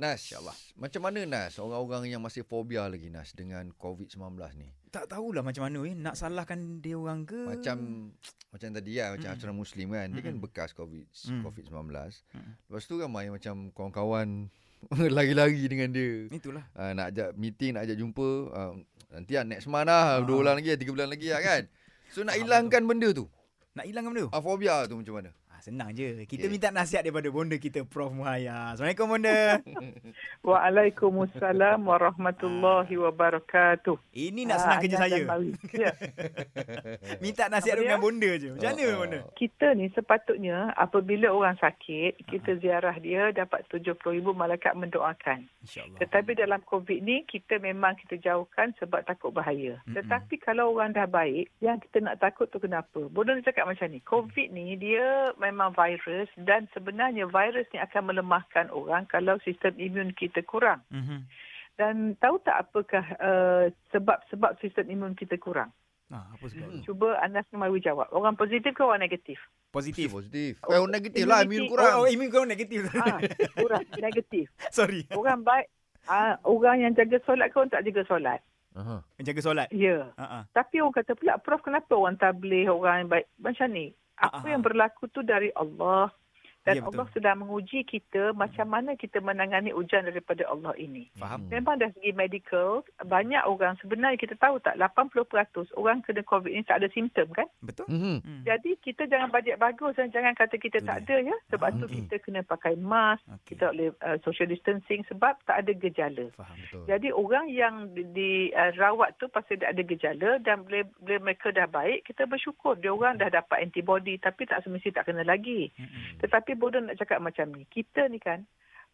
Nas, InsyaAllah. macam mana Nas orang-orang yang masih fobia lagi Nas dengan COVID-19 ni? Tak tahulah macam mana eh. Nak salahkan dia orang ke? Macam macam tadi lah, macam Mm-mm. acara Muslim kan. Dia kan Mm-mm. bekas COVID, Mm. COVID-19. Mm-mm. Lepas tu ramai macam kawan-kawan lari-lari dengan dia. Itulah. Uh, nak ajak meeting, nak ajak jumpa. Uh, nanti lah next month lah. Ah. Dua bulan lagi tiga bulan lagi lah kan. So nak hilangkan benda tu. Nak hilangkan benda tu? Ah, fobia tu macam mana? Ah, senang je. Kita Okey. minta nasihat daripada bonda kita Prof Muhaya. Assalamualaikum bonda. Waalaikumsalam warahmatullahi wabarakatuh. Ini nak Ah, senang kerja Anas saya. Ya. Minta nasihat Apa dia? dengan bonda je. Macam mana Ah, ah. bonda? Kita ni sepatutnya apabila orang sakit, kita ziarah dia dapat 70 ribu malaikat mendoakan. InsyaAllah. Tetapi dalam COVID ni, kita memang kita jauhkan sebab takut bahaya. Mm-mm. Tetapi kalau orang dah baik, yang kita nak takut tu kenapa? Bodoh ni cakap macam ni. COVID ni, dia memang virus dan sebenarnya virus ni akan melemahkan orang kalau sistem imun kita kurang. Mhm. Dan tahu tak apakah uh, sebab-sebab sistem imun kita kurang? Ah, apa sebab Mhm. tu? Cuba Anas Nemawi jawab. Orang positif ke orang negatif? Positif. Positif. Oh, Eh, negatif lah. Imun kurang. Oh, oh imun kau negatif. Ah, kurang negatif. Sorry. Orang baik, ah, orang yang jaga solat ke orang tak jaga solat? Aha. Jaga solat. Ya. Ha ah. Tapi orang kata pula, Prof, kenapa orang tabligh, orang yang baik macam ni? Apa yang berlaku tu dari Allah. Dan Ya, betul. Allah sedang menguji kita macam mana kita menangani ujian daripada Allah ini. Faham. Hmm. Memang dari segi medical, banyak orang sebenarnya kita tahu tak 80% orang kena COVID ni tak ada simptom kan? Betul? Mhm. Hmm. Jadi kita jangan bajet bagus dan jangan kata kita Itu tak ada ya. Sebab Ah, tu okey. kita kena pakai mask, Okey. kita boleh uh, social distancing sebab tak ada gejala. Faham. Betul. Jadi orang yang dirawat tu pasti tak ada gejala dan bila, bila mereka dah baik, kita bersyukur dia orang dah dapat antibody tapi tak semestinya tak kena lagi. Mm-mm. Tetapi bodoh nak cakap macam ni. Kita ni kan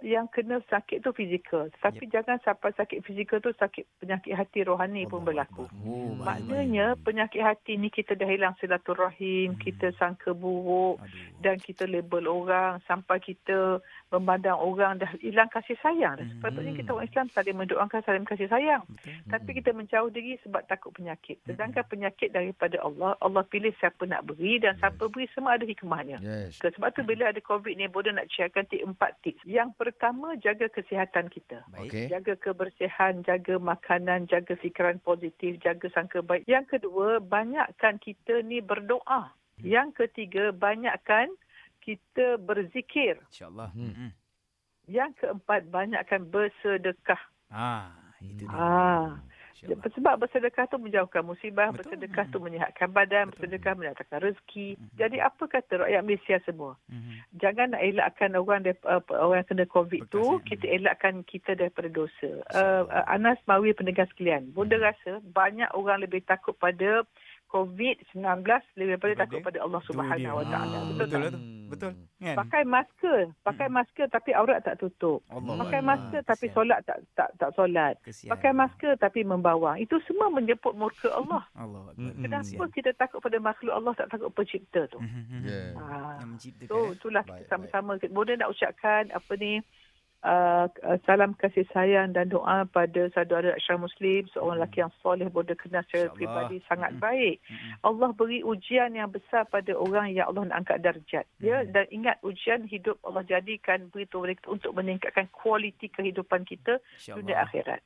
yang kena sakit tu fizikal. Tetapi jangan sampai sakit fizikal tu sakit penyakit hati rohani pun Allah berlaku. Akbar. Oh, baik, Maknanya penyakit hati ni kita dah hilang silaturahim, Hmm. kita sangka buruk. Aduh. dan kita label orang sampai kita memandang orang dah hilang kasih sayang. Dan Hmm. sepatutnya kita orang Islam saling mendoakan saling kasih sayang. Betul. Tapi kita menjauh diri sebab takut penyakit. Sedangkan penyakit daripada Allah, Allah pilih siapa nak beri dan siapa beri semua ada hikmahnya. Yes. Sebab tu bila ada COVID ni, bodoh nak sharekan tip empat tips. Yang pertama, jaga kesihatan kita. Okey. Jaga kebersihan, jaga makanan, jaga fikiran positif, jaga sangka baik. Yang kedua, banyakkan kita ni berdoa. Yang ketiga, banyakkan kita berzikir. InsyaAllah. Hmm. Hmm. Yang keempat, banyakkan bersedekah. Ah, itu dia. Ah. InsyaAllah. Sebab bersedekah tu menjauhkan musibah, Betul. bersedekah tu Hmm. menyihatkan badan, Betul. bersedekah mendatangkan rezeki. Hmm. Jadi apa kata rakyat Malaysia semua? Mhm. Jangan nak elakkan orang uh, orang yang kena COVID Bekas, tu, ya. kita elakkan kita daripada dosa. Uh, uh, Anas Mawi pendengar sekalian, Bunda rasa banyak orang lebih takut pada COVID-19 lebih daripada takut pada Allah. Subhanahu Wa Taala. Ah, Betul betul tak? lah tu. Betul. Kan? Pakai masker, pakai masker tapi aurat tak tutup. Allah Pakai Allah. masker tapi Kesian. solat tak tak tak solat. Kesian. Pakai masker tapi membawang. Itu semua menjemput murka Allah. Allah. Kenapa Kesian. kita takut pada makhluk Allah tak takut pencipta tu? Mhm. Yeah. Ah. Yang menciptakan. So eh. itulah Baik, kita sama-sama. Boleh nak ucapkan apa ni uh, uh, salam kasih sayang dan doa pada saudara Ashraf Muslim, seorang lelaki yang soleh, boleh kenal secara InsyaAllah. pribadi sangat baik. Allah beri ujian yang besar pada orang yang Allah nak angkat darjat. Ya, dan ingat ujian hidup Allah jadikan beritahu mereka untuk meningkatkan kualiti kehidupan kita InsyaAllah. dunia akhirat.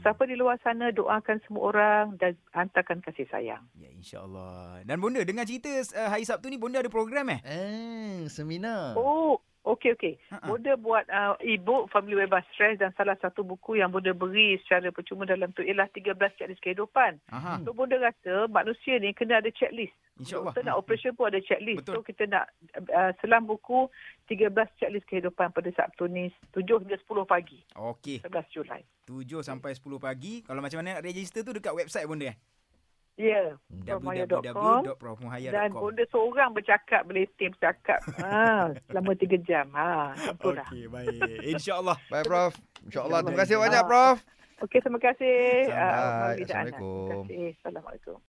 Siapa di luar sana doakan semua orang dan hantarkan kasih sayang. Ya insyaAllah. Dan Bonda dengar cerita uh, hari Sabtu ni Bonda ada program eh? Eh, seminar. Oh, okey okey. Ha-ha. Bonda buat uh, e-book Family Bebas Stress dan salah satu buku yang Bonda beri secara percuma dalam tu ialah 13 checklist kehidupan. Aha. So Bonda rasa manusia ni kena ada checklist. InsyaAllah. Doktor nak operation pun ada checklist. Betul. So kita nak uh, selam buku 13 checklist kehidupan pada Sabtu ni 7 hingga 10 pagi. Okey. 11 Julai. 7 sampai 10 pagi. Kalau macam mana nak register tu dekat website Bonda eh? Ya, yeah. www.profmuhaya.com dan Bonda seorang bercakap beletim bercakap ha, selama 3 jam. Ha, sempurna. Okey, baik. InsyaAllah. Baik, Prof. InsyaAllah. Terima kasih banyak, Prof. Okey, terima kasih. Uh, Anas. Assalamualaikum. Terima kasih. Assalamualaikum.